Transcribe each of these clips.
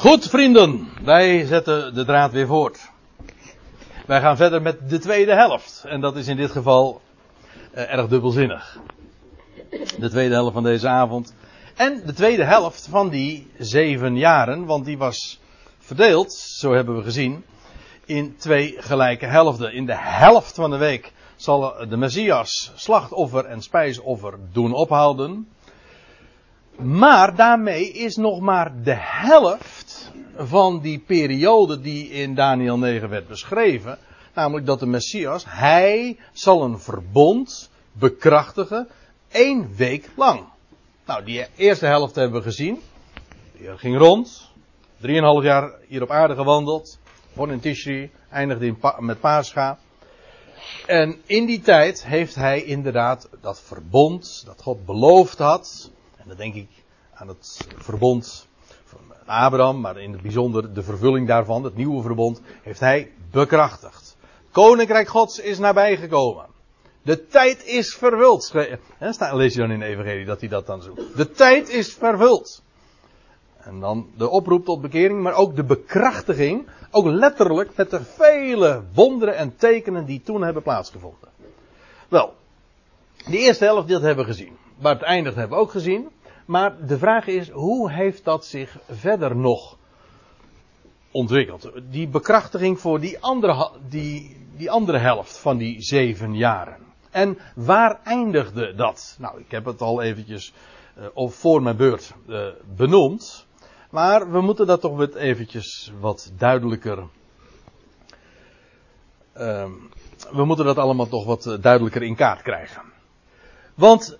Goed, vrienden, wij zetten de draad weer voort. Wij gaan verder met de tweede helft. En dat is in dit geval uh, erg dubbelzinnig. De tweede helft van deze avond. En de tweede helft van die zeven jaren, want die was verdeeld, zo hebben we gezien, in twee gelijke helften. In de helft van de week zal de Messias slachtoffer en spijsoffer doen ophouden. Maar daarmee is nog maar de helft van die periode die in Daniel 9 werd beschreven. Namelijk dat de Messias, hij zal een verbond bekrachtigen één week lang. Nou, die eerste helft hebben we gezien. Die ging rond. Drieënhalf jaar hier op aarde gewandeld. Begon in Tishri, eindigde in met Pascha. En in die tijd heeft hij inderdaad dat verbond dat God beloofd had. Dan denk ik aan het verbond van Abraham, maar in het bijzonder de vervulling daarvan, het nieuwe verbond, heeft hij bekrachtigd. Koninkrijk Gods is nabijgekomen. De tijd is vervuld. He, lees je dan in de Evangelie dat hij dat dan zoekt. De tijd is vervuld. En dan de oproep tot bekering, maar ook de bekrachtiging. Ook letterlijk met de vele wonderen en tekenen die toen hebben plaatsgevonden. Wel, de eerste helft dat hebben we gezien. Waar het eindigt hebben we ook gezien. Maar de vraag is, hoe heeft dat zich verder nog ontwikkeld? Die bekrachtiging voor die andere, die, die andere helft van die zeven jaren. En waar eindigde dat? Nou, ik heb het al eventjes uh, voor mijn beurt uh, benoemd. Maar we moeten dat toch wat eventjes wat duidelijker. Uh, we moeten dat allemaal toch wat eh, duidelijker in kaart krijgen. Want.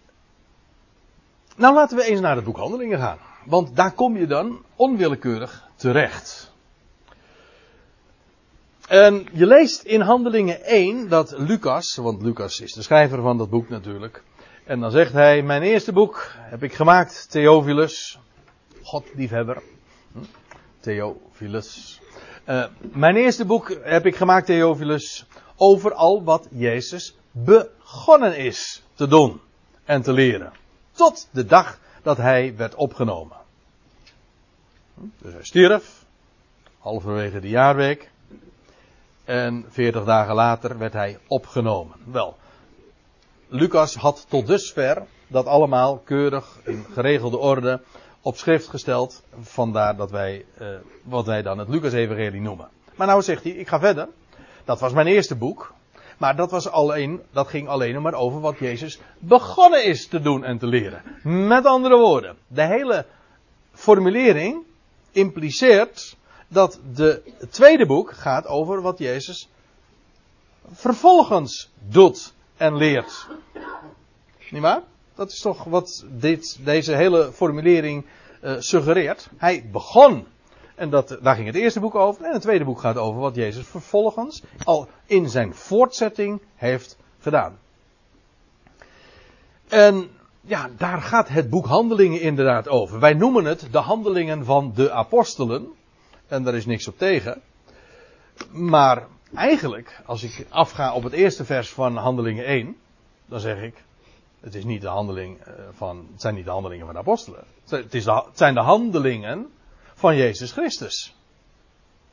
Nou laten we eens naar het boek Handelingen gaan. Want daar kom je dan onwillekeurig terecht. En je leest in Handelingen 1 dat Lucas, want Lucas is de schrijver van dat boek natuurlijk. En dan zegt hij, mijn eerste boek heb ik gemaakt, Theophilus. Godliefhebber. Hm? Theophilus. Uh, mijn eerste boek heb ik gemaakt, Theophilus, over al wat Jezus begonnen is te doen en te leren. Tot de dag dat hij werd opgenomen. Dus hij stierf, halverwege de jaarweek. En veertig dagen later werd hij opgenomen. Wel, Lucas had tot dusver dat allemaal keurig in geregelde orde op schrift gesteld. Vandaar dat wij, uh, wat wij dan het Lucas-evangelie noemen. Maar nou zegt hij, ik ga verder. Dat was mijn eerste boek. Maar dat, was alleen, dat ging alleen maar over wat Jezus begonnen is te doen en te leren. Met andere woorden, de hele formulering impliceert dat de, het tweede boek gaat over wat Jezus vervolgens doet en leert. Niet waar? Dat is toch wat dit, deze hele formulering uh, suggereert. Hij begon. En dat, daar ging het eerste boek over. En het tweede boek gaat over wat Jezus vervolgens al in zijn voortzetting heeft gedaan. En ja, daar gaat het boek Handelingen inderdaad over. Wij noemen het de handelingen van de apostelen. En daar is niks op tegen. Maar eigenlijk, als ik afga op het eerste vers van Handelingen 1, dan zeg ik, het, is niet de handeling eh, van, het zijn niet de handelingen van de apostelen. Het, is het zijn de handelingen van Jezus Christus.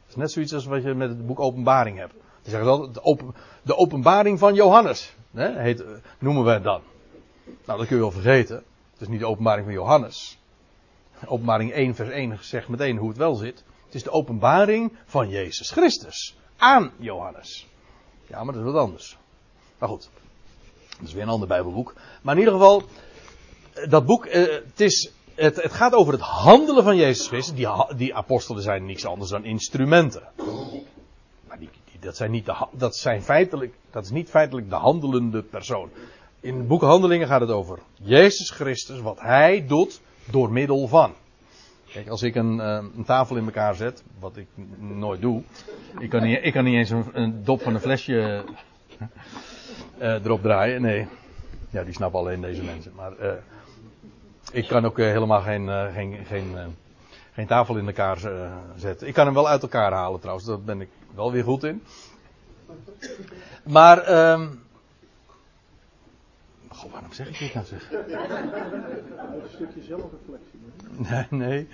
Het is net zoiets als wat je met het boek Openbaring hebt. Dan zeggen ze de, open, de openbaring van Johannes. Hè, heet, noemen we het dan. Nou, dat kun je wel vergeten. Het is niet de openbaring van Johannes. Openbaring 1 vers 1 zegt meteen hoe het wel zit. Het is de openbaring van Jezus Christus. Aan Johannes. Ja, maar dat is wat anders. Maar goed. Dat is weer een ander Bijbelboek. Maar in ieder geval, dat boek, eh, het, is, het, het, gaat over het handelen van Jezus Christus. Die, die apostelen zijn niks anders dan instrumenten. Maar die, dat, zijn niet de, dat, zijn feitelijk, dat is niet feitelijk de handelende persoon. In het boek Handelingen gaat het over Jezus Christus, wat Hij doet door middel van. Kijk, als ik een, eh, een, tafel in elkaar zet, wat ik nooit doe. Ik kan niet, ik kan niet eens een, dop van een flesje uh, erop draaien. Nee. Ja, die snappen alleen deze mensen. Maar uh, ik kan ook helemaal geen, geen, geen, geen tafel in elkaar zetten. Ik kan hem wel uit elkaar halen trouwens. Daar ben ik wel weer goed in. Maar... Um, Goh, waarom zeg ik dit nou zeg? Een stukje zelfreflectie. Nee, nee.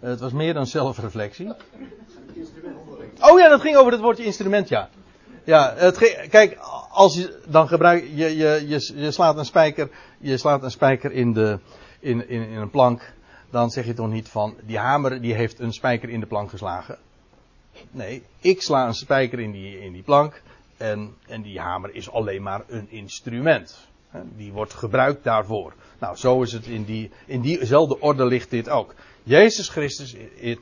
het was meer dan zelfreflectie. Oh ja, dat ging over het woordje instrument, ja. Ja, het kijk, als je dan gebruik je, je, je, je slaat een spijker, je slaat een spijker in, de, in, in, in een plank, dan zeg je toch niet van, die hamer die heeft een spijker in de plank geslagen. Nee, ik sla een spijker in die, in die plank en, en die hamer is alleen maar een instrument. Die wordt gebruikt daarvoor. Nou, zo is het in, die, in diezelfde orde ligt dit ook. Jezus Christus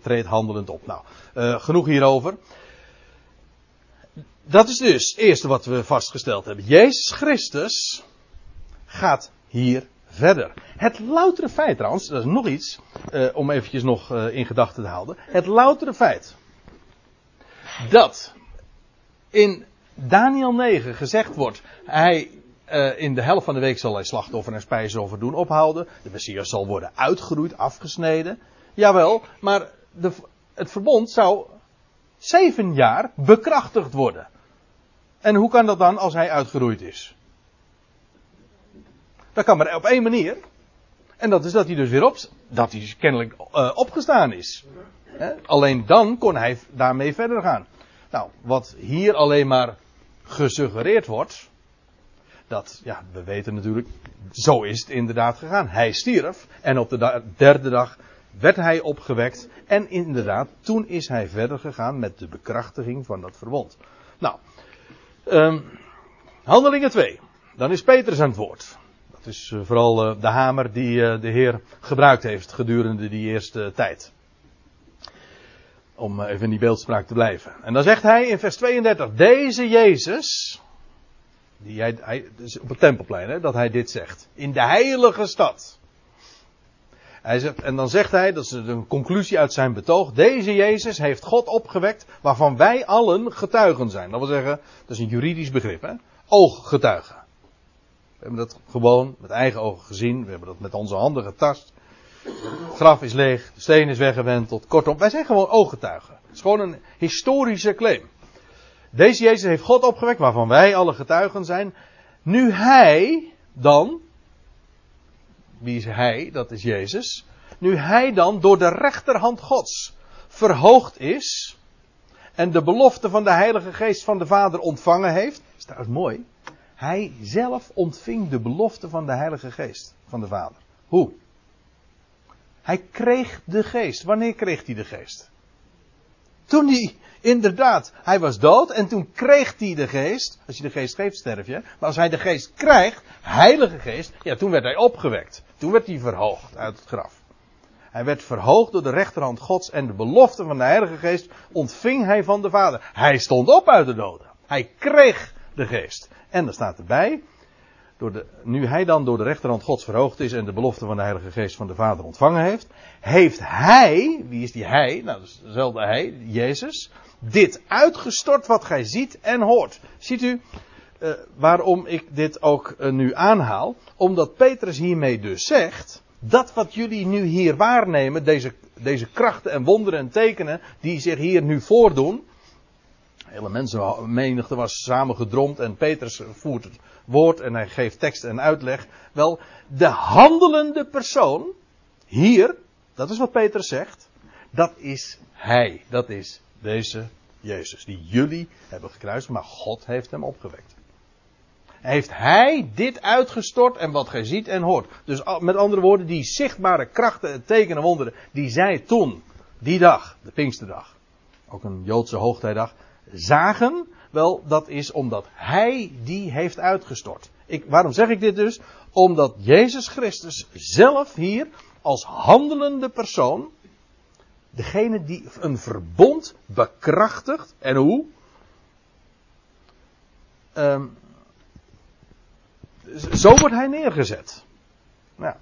treedt handelend op. Nou, uh, genoeg hierover. Dat is dus het eerste wat we vastgesteld hebben. Jezus Christus gaat hier verder. Het loutere feit trouwens, dat is nog iets, uh, om eventjes nog uh, in gedachten te houden. Het loutere feit dat in Daniel 9 gezegd wordt, hij uh, in de helft van de week zal hij slachtoffer en spijsoffer doen ophouden. De Messias zal worden uitgeroeid, afgesneden. Jawel, maar de, het verbond zou zeven jaar bekrachtigd worden. En hoe kan dat dan als hij uitgeroeid is? Dat kan maar op één manier. En dat is dat hij dus weer op, dat hij kennelijk uh, opgestaan is. Alleen dan kon hij daarmee verder gaan. Nou, wat hier alleen maar gesuggereerd wordt, dat, ja, we weten natuurlijk, zo is het inderdaad gegaan. Hij stierf en op de derde dag werd hij opgewekt. En inderdaad, toen is hij verder gegaan met de bekrachtiging van dat verbond. Nou, um, handelingen 2. Dan is Petrus aan het woord. Dat is uh, vooral uh, de hamer die uh, de Heer gebruikt heeft gedurende die eerste tijd. Om even in die beeldspraak te blijven. En dan zegt hij in vers 32, deze Jezus, die hij, hij, op het tempelplein, hè, dat hij dit zegt. In de heilige stad. Hij zegt, en dan zegt hij, dat is een conclusie uit zijn betoog. Deze Jezus heeft God opgewekt, waarvan wij allen getuigen zijn. Dat wil zeggen, dat is een juridisch begrip, hè? Ooggetuigen. Hebben dat gewoon met eigen ogen gezien. We hebben dat met onze handen getast. Het graf is leeg, de steen is weggewenteld. Kortom, wij zijn gewoon ooggetuigen. Het is gewoon een historische claim. Deze Jezus heeft God opgewekt, waarvan wij alle getuigen zijn. Nu hij dan, wie is hij? Dat is Jezus. Nu hij dan door de rechterhand Gods verhoogd is en de belofte van de Heilige Geest van de Vader ontvangen heeft. Dat is trouwens mooi. Hij zelf ontving de belofte van de Heilige Geest van de Vader. Hoe? Hij kreeg de Geest. Wanneer kreeg hij de Geest? Toen hij Inderdaad, hij was dood en toen kreeg hij de geest. Als je de geest geeft, sterf je. Maar als hij de geest krijgt, heilige geest, ja, toen werd hij opgewekt. Toen werd hij verhoogd uit het graf. Hij werd verhoogd door de rechterhand Gods en de belofte van de Heilige Geest ontving hij van de Vader. Hij stond op uit de doden. Hij kreeg de geest. En er staat erbij, door de, nu hij dan door de rechterhand Gods verhoogd is en de belofte van de Heilige Geest van de Vader ontvangen heeft, heeft hij, wie is die hij? Nou, dat is dezelfde hij, Jezus, dit uitgestort wat gij ziet en hoort. Ziet u uh, waarom ik dit ook uh, nu aanhaal? Omdat Petrus hiermee dus zegt, dat wat jullie nu hier waarnemen, deze, deze krachten en wonderen en tekenen die zich hier nu voordoen, hele mensenmenigte was samengedromd en Petrus voert het woord en hij geeft tekst en uitleg. Wel, de handelende persoon, hier, dat is wat Petrus zegt, dat is hij, dat is deze Jezus, die jullie hebben gekruist, maar God heeft hem opgewekt. Heeft hij dit uitgestort en wat gij ziet en hoort. Dus met andere woorden, die zichtbare krachten, tekenen, wonderen, die zij toen, die dag, de Pinksterdag, ook een Joodse hoogtijdag, zagen, wel, dat is omdat hij die heeft uitgestort. Ik, waarom zeg ik dit dus? Omdat Jezus Christus zelf hier als handelende persoon degene die een verbond bekrachtigt. En hoe? Um, zo wordt hij neergezet. Nou.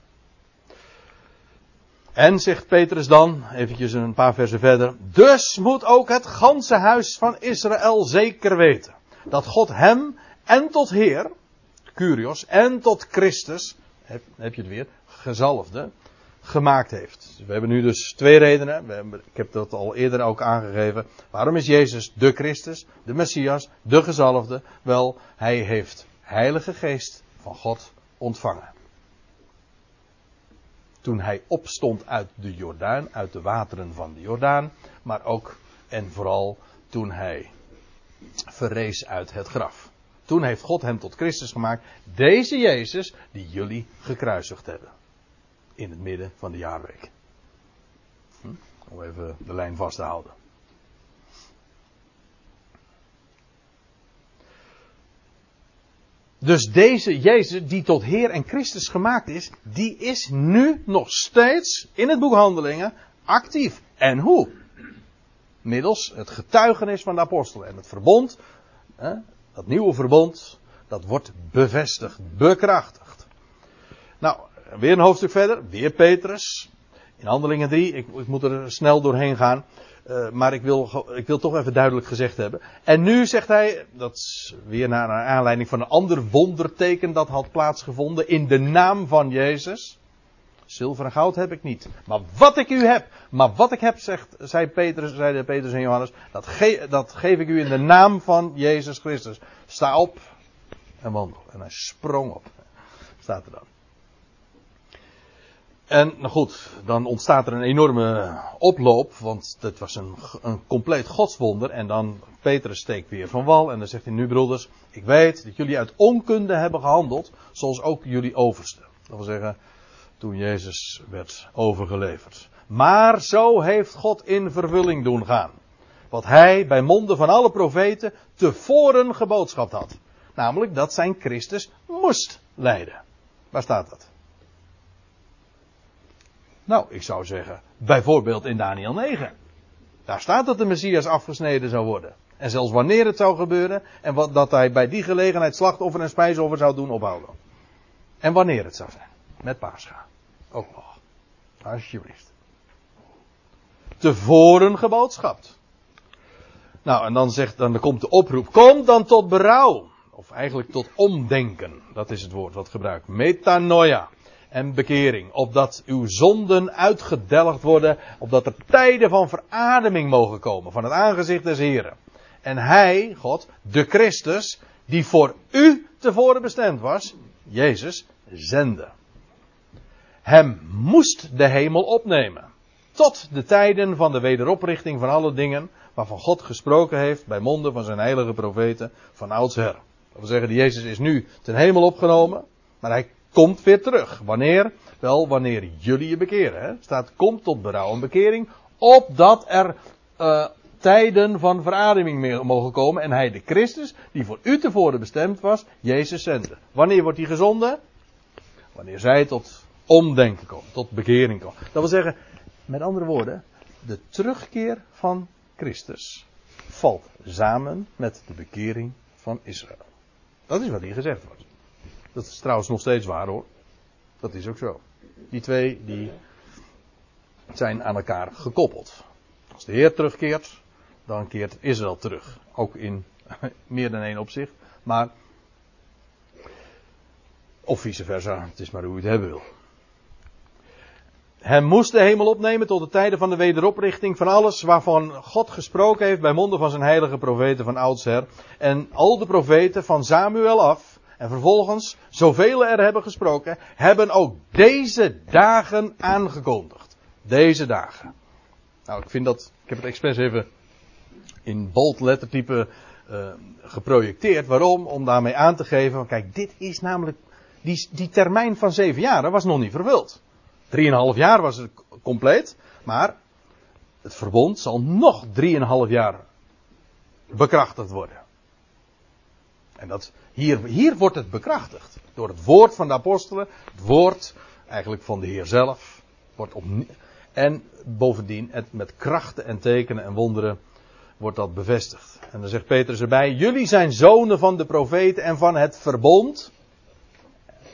En zegt Petrus dan, eventjes een paar versen verder. Dus moet ook het ganse huis van Israël zeker weten. Dat God hem en tot Heer, Curios, en tot Christus, heb, heb je het weer, gezalfde, gemaakt heeft. We hebben nu dus twee redenen. Ik heb dat al eerder ook aangegeven. Waarom is Jezus de Christus, de Messias, de gezalfde? Wel, hij heeft Heilige Geest van God ontvangen. Toen hij opstond uit de Jordaan, uit de wateren van de Jordaan, maar ook en vooral toen hij verrees uit het graf. Toen heeft God hem tot Christus gemaakt, deze Jezus die jullie gekruisigd hebben. In het midden van de jaarweek. Hm? Om even de lijn vast te houden. Dus deze Jezus, die tot Heer en Christus gemaakt is, die is nu nog steeds in het boek Handelingen actief. En hoe? Middels het getuigenis van de apostelen en het verbond, hè, dat nieuwe verbond, dat wordt bevestigd, bekrachtigd. Nou, weer een hoofdstuk verder, weer Petrus. In Handelingen 3, ik, ik moet er snel doorheen gaan. Uh, maar ik wil, ik wil toch even duidelijk gezegd hebben. En nu zegt hij, dat is weer naar, naar aanleiding van een ander wonderteken dat had plaatsgevonden in de naam van Jezus. Zilver en goud heb ik niet. Maar wat ik u heb, maar wat ik heb, zegt, zei Petrus, zeiden Petrus en Johannes, dat, ge, dat geef ik u in de naam van Jezus Christus. Sta op en wandel. En hij sprong op. Staat er dan. En nou goed, dan ontstaat er een enorme oploop, want het was een, een compleet godswonder. En dan Petrus steekt weer van wal en dan zegt hij nu broeders, ik weet dat jullie uit onkunde hebben gehandeld, zoals ook jullie overste. Dat wil zeggen, toen Jezus werd overgeleverd. Maar zo heeft God in vervulling doen gaan. Wat hij bij monden van alle profeten tevoren geboodschapt had. Namelijk dat zijn Christus moest lijden. Waar staat dat? Nou, ik zou zeggen, bijvoorbeeld in Daniel 9. Daar staat dat de Messias afgesneden zou worden. En zelfs wanneer het zou gebeuren, en wat, dat hij bij die gelegenheid slachtoffer en spijsoffer zou doen ophouden. En wanneer het zou zijn. Met Pascha. Ook nog. Alsjeblieft. Tevoren geboodschapt. Nou, en dan zegt, dan komt de oproep, kom dan tot berouw. Of eigenlijk tot omdenken. Dat is het woord wat gebruikt. Metanoia en bekering. Opdat uw zonden uitgedelgd worden. Opdat er tijden van verademing mogen komen van het aangezicht des Heren. En hij, God, de Christus, die voor u tevoren bestemd was, Jezus, zende. Hem moest de hemel opnemen. Tot de tijden van de wederoprichting van alle dingen waarvan God gesproken heeft bij monden van zijn heilige profeten van oudsher. Dat wil zeggen, Jezus is nu ten hemel opgenomen, maar hij komt weer terug. Wanneer? Wel, wanneer jullie je bekeren. Hè? Staat, komt tot berouw en bekering, opdat er uh, tijden van verademing mogen komen. En hij, de Christus, die voor u tevoren bestemd was, Jezus zende. Wanneer wordt hij gezonden? Wanneer zij tot omdenken komen, tot bekering komen. Dat wil zeggen, met andere woorden, de terugkeer van Christus valt samen met de bekering van Israël. Dat is wat hier gezegd wordt. Dat is trouwens nog steeds waar hoor. Dat is ook zo. Die twee die zijn aan elkaar gekoppeld. Als de Heer terugkeert, dan keert Israël terug. Ook in meer dan één opzicht. Maar. Of vice versa. Het is maar hoe je het hebben wil. Hij moest de hemel opnemen tot de tijden van de wederoprichting van alles waarvan God gesproken heeft bij monden van zijn heilige profeten van oudsher. En al de profeten van Samuel af en vervolgens, zoveel er hebben gesproken, hebben ook deze dagen aangekondigd. Deze dagen. Nou, ik vind dat, ik heb het expres even in bold lettertype uh, geprojecteerd. Waarom? Om daarmee aan te geven, kijk, dit is namelijk, die, die termijn van zeven jaar was nog niet vervuld. Drieënhalf jaar was het compleet, maar het verbond zal nog drieënhalf jaar bekrachtigd worden. En dat, hier, hier wordt het bekrachtigd. Door het woord van de apostelen, het woord eigenlijk van de Heer zelf. Wordt op, en bovendien, het, met krachten en tekenen en wonderen wordt dat bevestigd. En dan zegt Petrus erbij, jullie zijn zonen van de profeten en van het verbond.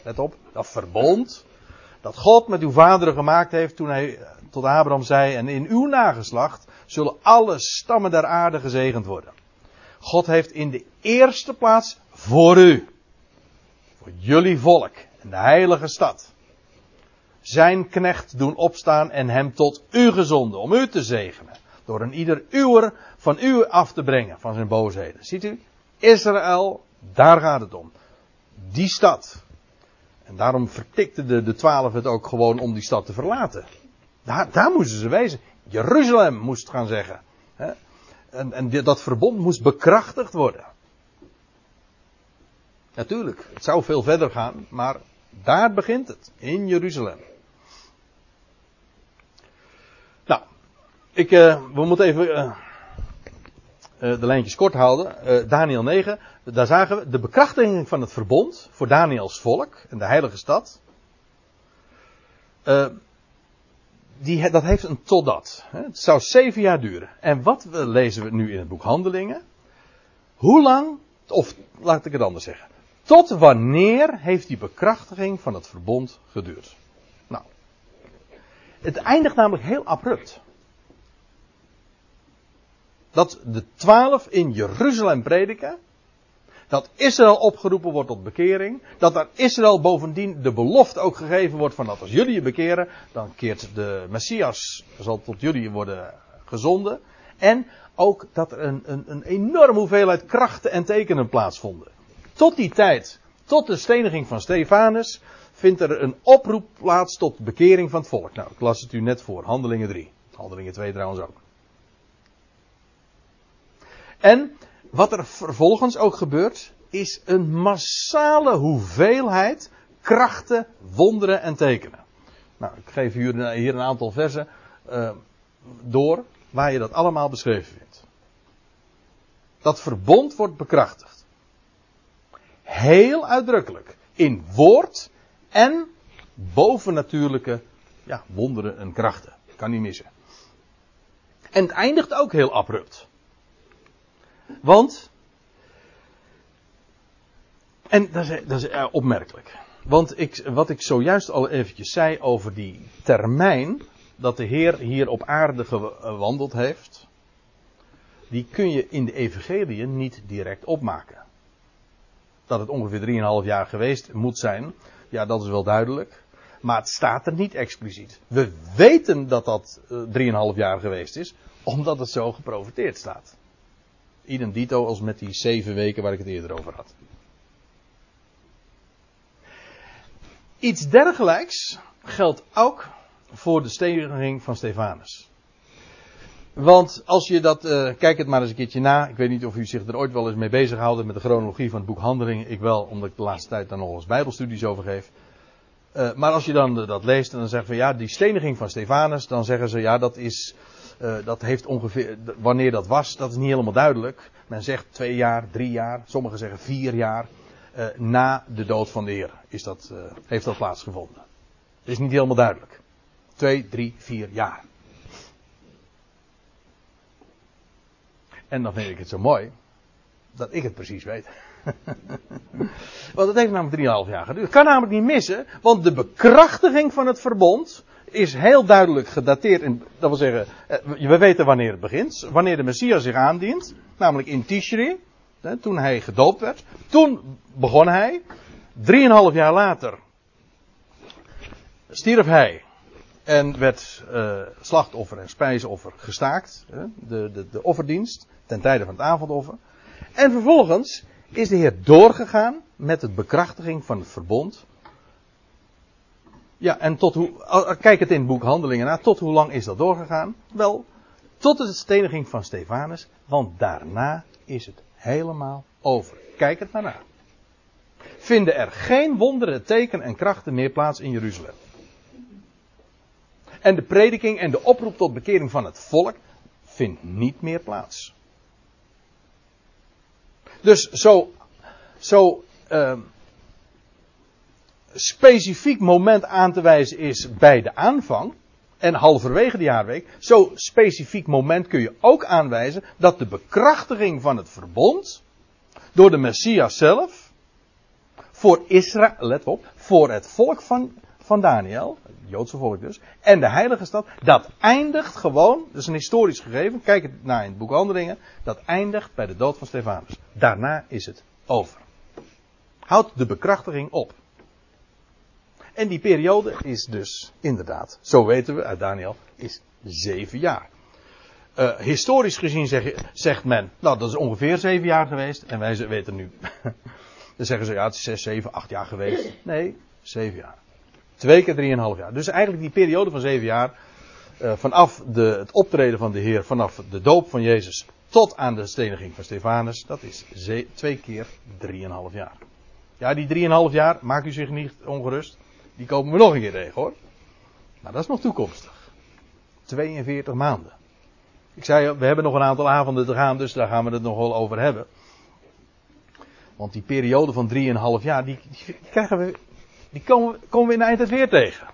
Let op, dat verbond. Dat God met uw vaderen gemaakt heeft toen hij tot Abraham zei, en in uw nageslacht zullen alle stammen der aarde gezegend worden. God heeft in de eerste plaats voor u, voor jullie volk en de heilige stad, zijn knecht doen opstaan en hem tot u gezonden, om u te zegenen. Door een ieder uwer van u af te brengen van zijn boosheden. Ziet u? Israël, daar gaat het om. Die stad. En daarom vertikten de, de twaalf het ook gewoon om die stad te verlaten. Daar, daar moesten ze wezen. Jeruzalem moest gaan zeggen. En, en dat verbond moest bekrachtigd worden. Natuurlijk, het zou veel verder gaan, maar daar begint het. In Jeruzalem. Nou, ik, uh, we moeten even uh, uh, de lijntjes kort houden. Daniel 9, daar zagen we de bekrachtiging van het verbond voor Daniels volk en de heilige stad. Die, dat heeft een totdat. Het zou zeven jaar duren. En wat lezen we nu in het boek Handelingen? Hoe lang, of laat ik het anders zeggen. Tot wanneer heeft die bekrachtiging van het verbond geduurd? Nou, het eindigt namelijk heel abrupt. Dat de twaalf in Jeruzalem prediken. Dat Israël opgeroepen wordt tot bekering. Dat aan Israël bovendien de belofte ook gegeven wordt van dat als jullie je bekeren, dan keert de Messias, zal tot jullie worden gezonden. En ook dat er een, een, een enorme hoeveelheid krachten en tekenen plaatsvonden. Tot die tijd, tot de steniging van Stefanus, vindt er een oproep plaats tot bekering van het volk. Nou, ik las het u net voor, Handelingen 3. Handelingen 2 trouwens ook. En wat er vervolgens ook gebeurt, is een massale hoeveelheid krachten, wonderen en tekenen. Nou, ik geef u hier een aantal versen uh, door waar je dat allemaal beschreven vindt. Dat verbond wordt bekrachtigd. Heel uitdrukkelijk. In woord en bovennatuurlijke ja, wonderen en krachten. Kan niet missen. En het eindigt ook heel abrupt. Want. En dat is, dat is eh, opmerkelijk. Want ik, wat ik zojuist al eventjes zei over die termijn. dat de Heer hier op aarde gewandeld heeft. die kun je in de Evangelie niet direct opmaken dat het ongeveer 3,5 jaar geweest moet zijn. Ja, dat is wel duidelijk. Maar het staat er niet expliciet. We weten dat dat 3,5 eh, jaar geweest is, omdat het zo geprofiteerd staat. Idem dito als met die zeven weken waar ik het eerder over had. Iets dergelijks geldt ook voor de steniging van Stefanus. Want als je dat, uh, kijk het maar eens een keertje na. Ik weet niet of u zich er ooit wel eens mee bezighoudt met de chronologie van het boek Handelingen. Ik wel, omdat ik de laatste tijd daar nog eens bijbelstudies over geef. Uh, maar als je dan dat leest en dan zeggen van ja, die steniging van Stefanus, dan zeggen ze ja, dat is, uh, dat heeft ongeveer, wanneer dat was, dat is niet helemaal duidelijk. Men zegt twee jaar, drie jaar, sommigen zeggen vier jaar na de dood van de Heer is dat, heeft dat plaatsgevonden. Het is niet helemaal duidelijk. Twee, drie, vier jaar. En dan vind ik het zo mooi dat ik het precies weet. want het heeft namelijk 3,5 jaar geduurd. Het kan namelijk niet missen, want de bekrachtiging van het verbond is heel duidelijk gedateerd. In, dat wil zeggen, eh, we weten wanneer het begint. Wanneer de Messias zich aandient. Namelijk in Tishri. Toen hij gedoopt werd. Toen begon hij. Drieënhalf jaar later stierf hij en werd uh, slachtoffer en spijsoffer gestaakt. De, de, de offerdienst ten tijde van het avondoffer. En vervolgens is de Heer doorgegaan met het bekrachtiging van het verbond. Ja, en tot hoe, kijk het in het boek Handelingen na, tot hoe lang is dat doorgegaan? Wel, tot de steniging van Stefanus, want daarna is het helemaal over. Kijk het maar na. Vinden er geen wonderen, tekenen en krachten meer plaats in Jeruzalem. En de prediking en de oproep tot bekering van het volk vindt niet meer plaats. Dus zo, zo uh, specifiek moment aan te wijzen is bij de aanvang. En halverwege de jaarweek. Zo specifiek moment kun je ook aanwijzen dat de bekrachtiging van het verbond. Door de Messias zelf. Voor Israël, let op, voor het volk van, van Daniel. Joodse volk dus, en de heilige stad, dat eindigt gewoon, dat is een historisch gegeven, kijk het naar in het boek Handelingen, dat eindigt bij de dood van Stefanus. Daarna is het over. Houd de bekrachtiging op. En die periode is dus inderdaad, zo weten we uit Daniel, is zeven jaar. Uh, historisch gezien zeg, zegt men, nou dat is ongeveer zeven jaar geweest. En wij weten nu, dan zeggen ze ja het is zes, zeven, acht jaar geweest. Nee, Zeven jaar. Twee keer drieënhalf jaar. Dus eigenlijk die periode van zeven jaar. Uh, vanaf de, het optreden van de Heer, vanaf de doop van Jezus tot aan de steniging van Stefanus. Dat is twee keer drieënhalf jaar. Ja, die drieënhalf jaar, maakt u zich niet ongerust. Die komen we nog een keer tegen hoor. Maar dat is nog toekomstig. 42 maanden. Ik zei, we hebben nog een aantal avonden te gaan, dus daar gaan we het nog wel over hebben. Want die periode van 3,5 jaar, die, krijgen we, die komen, komen we in de eindtijd weer tegen.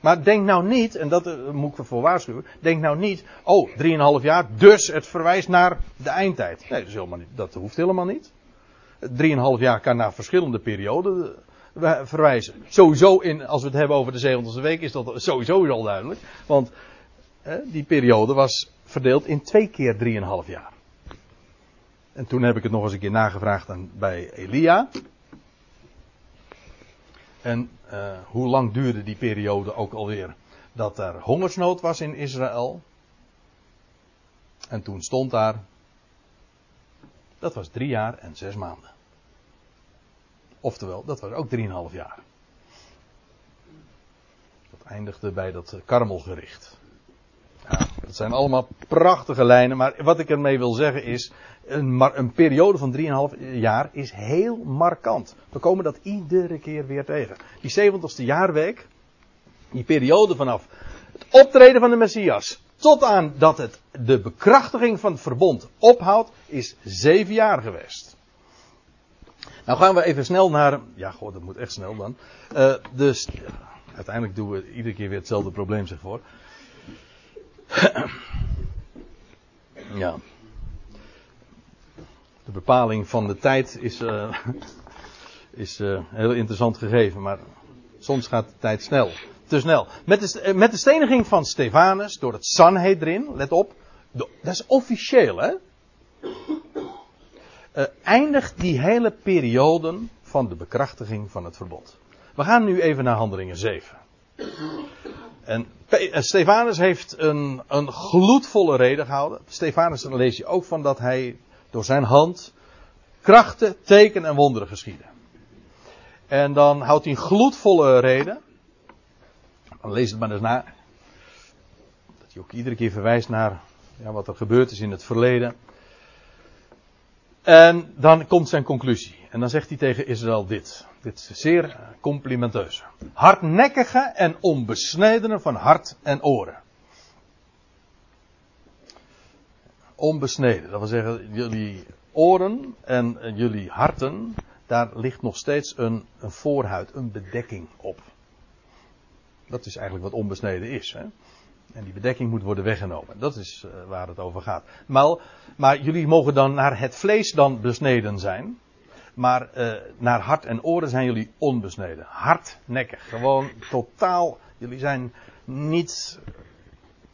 Maar denk nou niet, en dat uh, moet ik ervoor waarschuwen, denk nou niet, oh, 3,5 jaar, dus het verwijst naar de eindtijd. Nee, dat, helemaal niet, dat hoeft helemaal niet. 3,5 jaar kan naar verschillende perioden eh, verwijzen. Sowieso, in, als we het hebben over de 70ste week, is dat sowieso al duidelijk. Want die periode was verdeeld in twee keer 3,5 jaar. En toen heb ik het nog eens een keer nagevraagd aan, bij Elia. En uh, hoe lang duurde die periode ook alweer? Dat er hongersnood was in Israël. En toen stond daar. Dat was drie jaar en zes maanden. Oftewel, dat was ook drieënhalf jaar. Dat eindigde bij dat karmelgericht. Ja, dat zijn allemaal prachtige lijnen, maar wat ik ermee wil zeggen is, een, een periode van 3,5 jaar is heel markant. We komen dat iedere keer weer tegen. Die 70ste jaarweek, die periode vanaf het optreden van de Messias tot aan dat het de bekrachtiging van het verbond ophoudt, is zeven jaar geweest. Nou gaan we even snel naar, ja goh, dat moet echt snel dan. Uh, dus, uiteindelijk doen we iedere keer weer hetzelfde probleem zich voor. ja. De bepaling van de tijd is, uh, is uh, heel interessant gegeven, maar soms gaat de tijd snel. Te snel. Met de, eh, met de steniging van Stefanus door het Sanhedrin, let op, dat is officieel hè. Uh, eindigt die hele periode van de bekrachtiging van het verbod. We gaan nu even naar handelingen 7. En Stefanus heeft een, een gloedvolle reden gehouden. Stefanus lees je ook van dat hij door zijn hand krachten, tekenen en wonderen geschieden. En dan houdt hij een gloedvolle reden. Dan lees het maar eens na. Dat hij ook iedere keer verwijst naar ja, wat er gebeurd is in het verleden. En dan komt zijn conclusie. En dan zegt hij tegen Israël dit. Dit is zeer complimenteus. Hardnekkige en onbesnedene van hart en oren. Onbesneden, dat wil zeggen, jullie oren en jullie harten, daar ligt nog steeds een, een voorhuid, een bedekking op. Dat is eigenlijk wat onbesneden is. Hè? En die bedekking moet worden weggenomen. Dat is uh, waar het over gaat. Maar, maar, jullie mogen dan naar het vlees dan besneden zijn. Maar uh, naar hart en oren zijn jullie onbesneden. Hardnekkig. Gewoon totaal. Jullie zijn niet.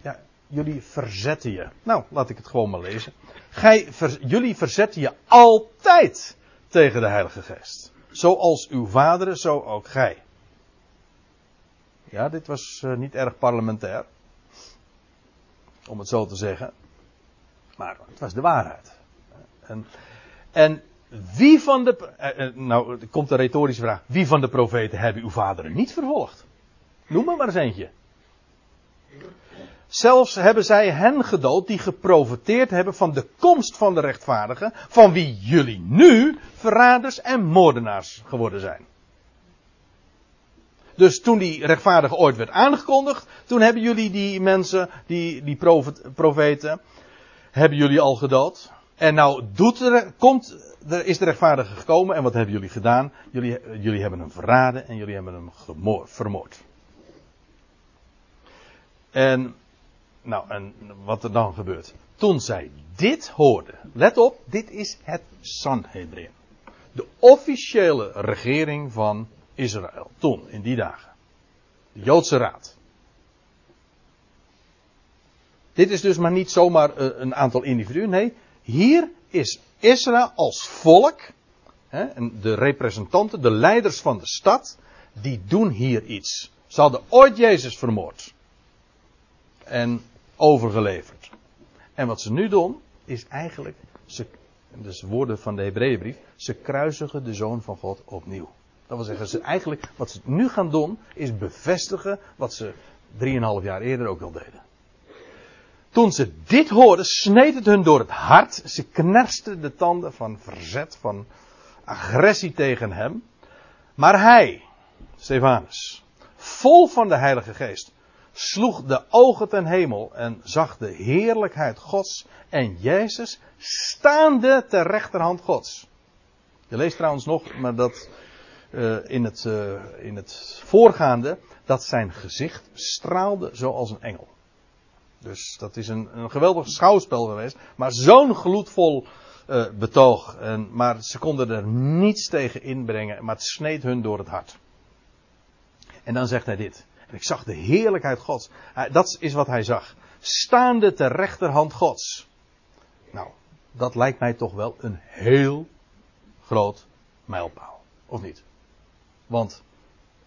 Ja, jullie verzetten je. Nou, laat ik het gewoon maar lezen. Gij, jullie verzetten je altijd tegen de Heilige Geest. Zoals uw vaderen, zo ook gij. Ja, dit was uh, niet erg parlementair. Om het zo te zeggen. Maar het was de waarheid. En, en wie van de. Eh, eh, nou, er komt een retorische vraag. Wie van de profeten hebben uw vaderen niet vervolgd? Noem maar maar eens eentje. Zelfs hebben zij hen gedood die geprofiteerd hebben van de komst van de rechtvaardigen, van wie jullie nu verraders en moordenaars geworden zijn. Dus toen die rechtvaardige ooit werd aangekondigd, toen hebben jullie die mensen, die, die profeten, hebben jullie al gedood. En nou doet er, komt er is de rechtvaardige gekomen en wat hebben jullie gedaan? Jullie, jullie hebben hem verraden en jullie hebben hem vermoord. En, nou, en wat er dan gebeurt? Toen zij dit hoorden, let op, dit is het Sanhedrin. De officiële regering van Israël, toen, in die dagen. De Joodse Raad. Dit is dus maar niet zomaar eh, een aantal individuen, nee, hier is Israël als volk, hè, en de representanten, de leiders van de stad, die doen hier iets. Ze hadden ooit Jezus vermoord. En overgeleverd. En wat ze nu doen, is eigenlijk, ze, dus woorden van de Hebreeënbrief, ze kruisigen de Zoon van God opnieuw. Dat wil zeggen, ze eigenlijk, wat ze nu gaan doen, is bevestigen wat ze drieënhalf jaar eerder ook al deden. Toen ze dit hoorden, sneed het hun door het hart. Ze knersten de tanden van verzet, van agressie tegen hem. Maar hij, Stefanus, vol van de Heilige Geest, sloeg de ogen ten hemel en zag de heerlijkheid Gods en Jezus staande ter rechterhand Gods. Je leest trouwens nog, maar dat in, het, uh, in het voorgaande, dat zijn gezicht straalde zoals een engel. Dus dat is een, een geweldig schouwspel geweest, maar zo'n gloedvol uh, betoog. En, maar ze konden er niets tegen inbrengen, maar het sneed hun door het hart. En dan zegt hij dit. En ik zag de heerlijkheid Gods. Dat is wat hij zag. Staande ter rechterhand Gods. Nou, dat lijkt mij toch wel een heel groot mijlpaal. Of niet? Want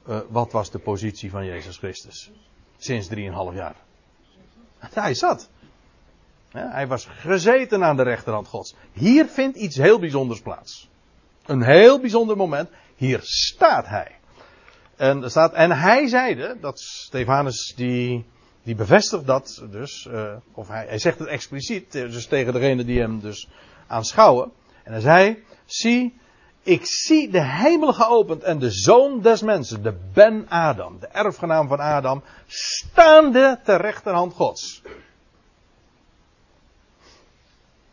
uh, wat was de positie van Jezus Christus? Sinds 3,5 jaar. Hij zat. Hij was gezeten aan de rechterhand Gods. Hier vindt iets heel bijzonders plaats. Een heel bijzonder moment. Hier staat hij. En, staat, en hij zeide, dat Stefanus die, die bevestigt dat dus, uh, of hij, hij zegt het expliciet, dus tegen degene die hem dus aanschouwen. En hij zei, zie, ik zie de hemel geopend en de zoon des mensen, de Ben Adam, de erfgenaam van Adam, staande ter rechterhand Gods.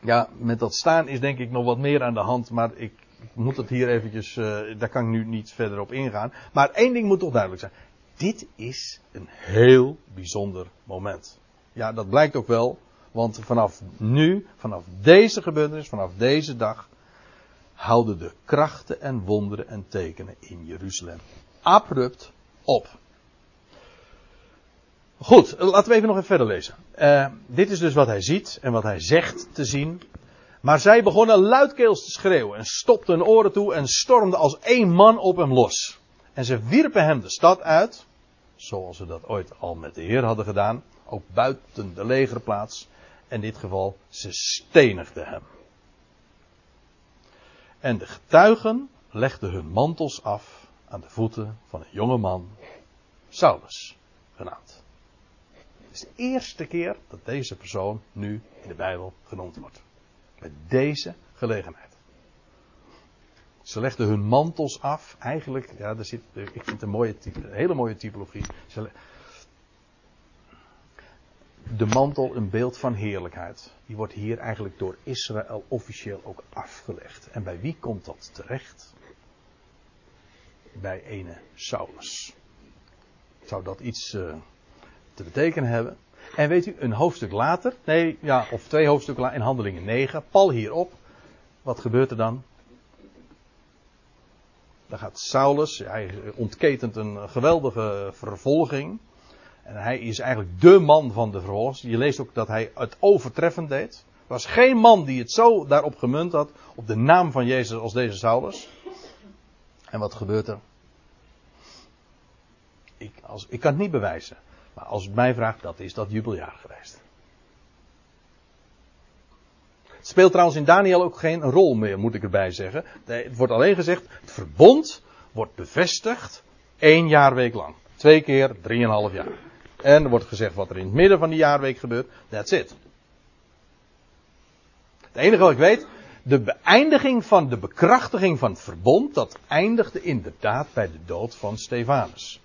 Ja, met dat staan is denk ik nog wat meer aan de hand, maar ik moet het hier eventjes, uh, daar kan ik nu niet verder op ingaan. Maar één ding moet toch duidelijk zijn. Dit is een heel bijzonder moment. Ja, dat blijkt ook wel, want vanaf nu, vanaf deze gebeurtenis, vanaf deze dag, houden de krachten en wonderen en tekenen in Jeruzalem abrupt op. Goed, laten we even nog even verder lezen. Uh, dit is dus wat hij ziet en wat hij zegt te zien. Maar zij begonnen luidkeels te schreeuwen en stopten hun oren toe en stormden als één man op hem los. En ze wierpen hem de stad uit, zoals ze dat ooit al met de Heer hadden gedaan, ook buiten de legerplaats. In dit geval, ze stenigden hem. En de getuigen legden hun mantels af aan de voeten van een jonge man, Saulus genaamd. Het is de eerste keer dat deze persoon nu in de Bijbel genoemd wordt. Met deze gelegenheid. Ze legden hun mantels af. Eigenlijk, ja, daar zit, ik vind een, mooie, een hele mooie typologie. Ze, de mantel een beeld van heerlijkheid. Die wordt hier eigenlijk door Israël officieel ook afgelegd. En bij wie komt dat terecht? Bij ene Saulus. Zou dat iets uh, te betekenen hebben? En weet u, een hoofdstuk later, nee, ja, of twee hoofdstukken later, in Handelingen 9, pal hierop. Wat gebeurt er dan? Dan gaat Saulus, hij ontketent een geweldige vervolging. En hij is eigenlijk de man van de vervolging. Je leest ook dat hij het overtreffend deed. Er was geen man die het zo daarop gemunt had, op de naam van Jezus als deze Saulus. En wat gebeurt er? Ik, als, ik kan het niet bewijzen. Maar als het mij vraagt, dat is dat jubeljaar geweest. Het speelt trouwens in Daniel ook geen rol meer, moet ik erbij zeggen. Het wordt alleen gezegd, het verbond wordt bevestigd één jaarweek lang. Twee keer, drieënhalf jaar. En er wordt gezegd wat er in het midden van die jaarweek gebeurt. That's it. Het enige wat ik weet, de beëindiging van de bekrachtiging van het verbond, dat eindigde inderdaad bij de dood van Stefanus.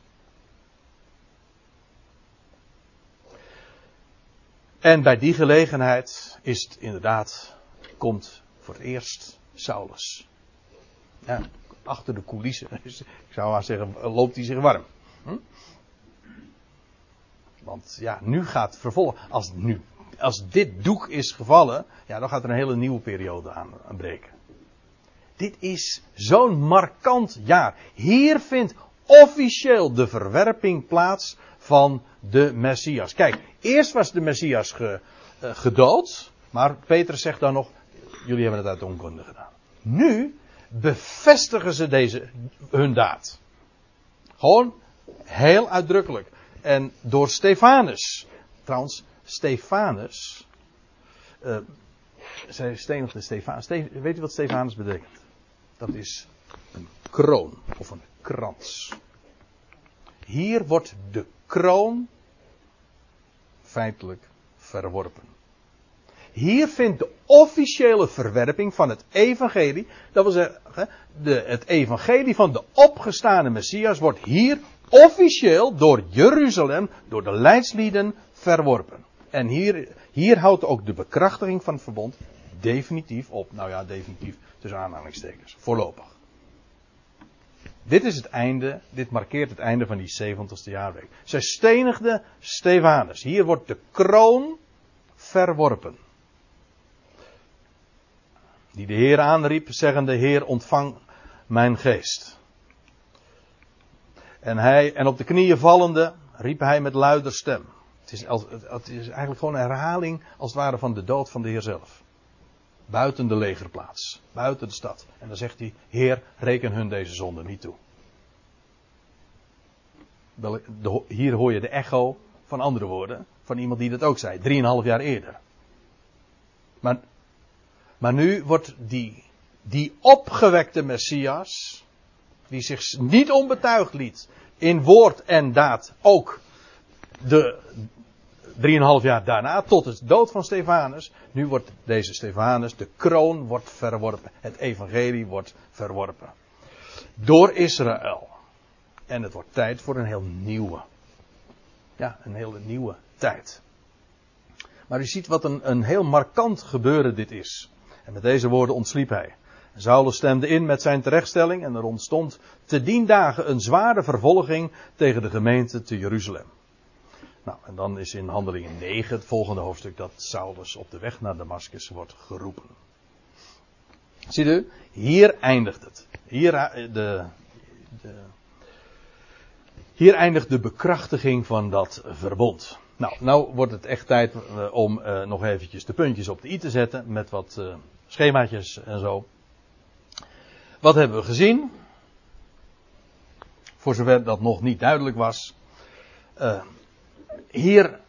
En bij die gelegenheid is het inderdaad, komt voor het eerst Saulus. Ja, achter de coulissen, ik zou maar zeggen, loopt hij zich warm. Hm? Want ja, nu gaat vervolgen. Als, nu, als dit doek is gevallen, ja, dan gaat er een hele nieuwe periode aan, aan breken. Dit is zo'n markant jaar. Hier vindt officieel de verwerping plaats van de Messias. Kijk, eerst was de Messias ge, uh, gedood, maar Petrus zegt dan nog, jullie hebben het uit onkunde gedaan. Nu bevestigen ze deze, hun daad. Gewoon heel uitdrukkelijk. En door Stefanus. Trouwens, Stefanus. Uh, zij stenigde Stefanus. Ste weet u wat Stefanus betekent? Dat is een kroon of een krans. Hier wordt de kroon feitelijk verworpen. Hier vindt de officiële verwerping van het evangelie, dat wil zeggen, de, het evangelie van de opgestane Messias wordt hier officieel door Jeruzalem, door de leidslieden verworpen. En hier, hier houdt ook de bekrachtiging van het verbond definitief op. Nou ja, definitief tussen aanhalingstekens. Voorlopig. Dit is het einde, dit markeert het einde van die 70ste jaarweek. Zij stenigde Stefanus. Hier wordt de kroon verworpen. Die de Heer aanriep, zeggende: Heer, ontvang mijn geest. En, hij, en op de knieën vallende riep hij met luider stem. Het is, het is eigenlijk gewoon een herhaling, als het ware, van de dood van de Heer zelf. Buiten de legerplaats, buiten de stad. En dan zegt hij: Heer, reken hun deze zonde niet toe. Hier hoor je de echo van andere woorden, van iemand die dat ook zei, drieënhalf jaar eerder. Maar, maar nu wordt die, die opgewekte Messias, die zich niet onbetuigd liet in woord en daad, ook de drieënhalf jaar daarna, tot de dood van Stefanus, nu wordt deze Stefanus, de kroon wordt verworpen. Het evangelie wordt verworpen. Door Israël. En het wordt tijd voor een heel nieuwe. Ja, een hele nieuwe tijd. Maar u ziet wat een, een heel markant gebeuren dit is. En met deze woorden ontsliep hij. Saulus stemde in met zijn terechtstelling en er ontstond te dien dagen een zware vervolging tegen de gemeente te Jeruzalem. Nou, en dan is in Handelingen 9 het volgende hoofdstuk dat Saulus op de weg naar Damascus wordt geroepen. Ziet u, hier eindigt het. Hier, eh, de, de, hier eindigt de bekrachtiging van dat verbond. Nou, nou wordt het echt tijd eh, om uh, nog eventjes de puntjes op de i te zetten met wat schemaatjes en zo. Wat hebben we gezien? Voor zover dat nog niet duidelijk was. Uh, hier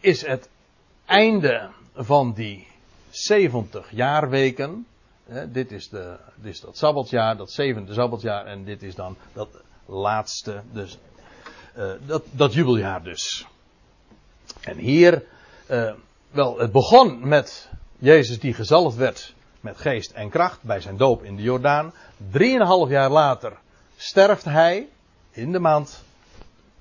is het einde van die 70 jaarweken. dit, is de, dit is dat sabbatjaar, dat zevende sabbatjaar. En dit is dan dat laatste, dus, uh, dat, dat jubeljaar dus. En hier, uh, wel, het begon met Jezus die gezalfd werd met geest en kracht bij zijn doop in de Jordaan. Drieënhalf jaar later sterft hij in de maand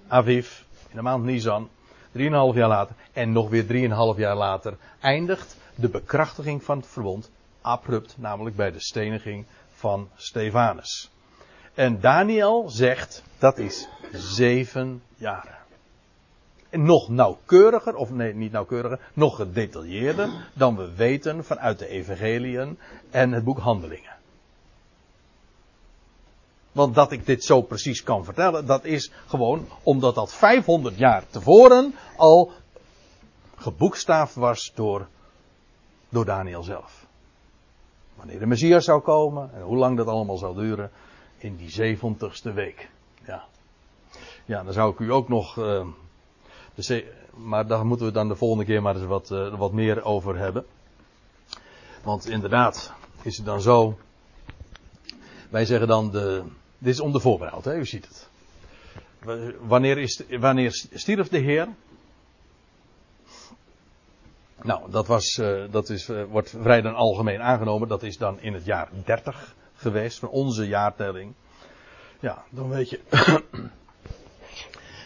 Aviv, in de maand Nisan. Drieënhalf jaar later. En nog weer drieënhalf jaar later eindigt de bekrachtiging van het verbond abrupt, namelijk bij de steniging van Stefanus. En Daniel zegt dat is zeven jaren. Nog nauwkeuriger, of nee, niet nauwkeuriger, nog gedetailleerder dan we weten vanuit de evangeliën en het boek Handelingen. Want dat ik dit zo precies kan vertellen, dat is gewoon omdat dat 500 jaar tevoren al geboekstaafd was door, door Daniel zelf. Wanneer de Messias zou komen en hoe lang dat allemaal zou duren in die 70ste week. Ja. Ja, dan zou ik u ook nog. Uh, de, maar daar moeten we dan de volgende keer maar eens wat, uh, wat meer over hebben. Want inderdaad is het dan zo. Wij zeggen dan de, dit is ondervoorbereid, hè? u ziet het. Wanneer, is, wanneer stierf de Heer? Nou, dat, was, uh, dat is, wordt vrij dan algemeen aangenomen. Dat is dan in het jaar 30 geweest, van onze jaartelling. Ja, dan weet je.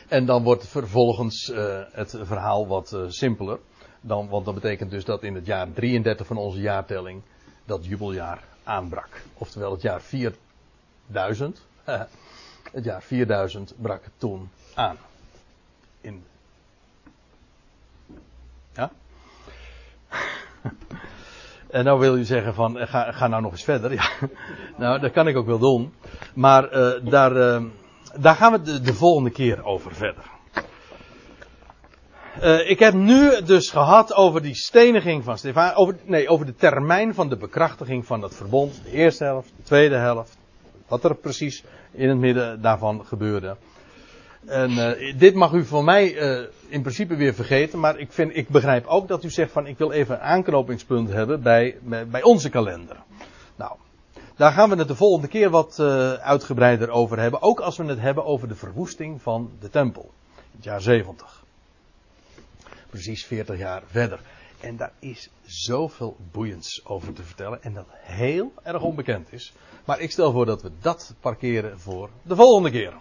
En dan wordt vervolgens uh, het verhaal wat simpeler. Dan, want dat betekent dus dat in het jaar 33 van onze jaartelling dat jubeljaar aanbrak. Oftewel het jaar 4 1000. Het jaar 4000 brak toen aan. In. Ja? En nou wil u zeggen van, eh, ga, ga nou nog eens verder. Ja, nou, dat kan ik ook wel doen. Maar daar, daar gaan we de, de, volgende keer over verder. Uh, ik heb nu dus gehad over die steniging van Stefan. Over, nee, over de termijn van de bekrachtiging van het verbond. De eerste helft, de tweede helft. Wat er precies in het midden daarvan gebeurde. En uh, dit mag u van mij uh, in principe weer vergeten, maar ik, vind, ik begrijp ook dat u zegt van ik wil even een aanknopingspunt hebben bij, bij onze kalender. Daar gaan we het de volgende keer wat uh, uitgebreider over hebben. Ook als we het hebben over de verwoesting van de tempel. Het jaar 70. Precies 40 jaar verder. En daar is zoveel boeiends over te vertellen. En dat heel erg onbekend is. Maar ik stel voor dat we dat parkeren voor de volgende keer.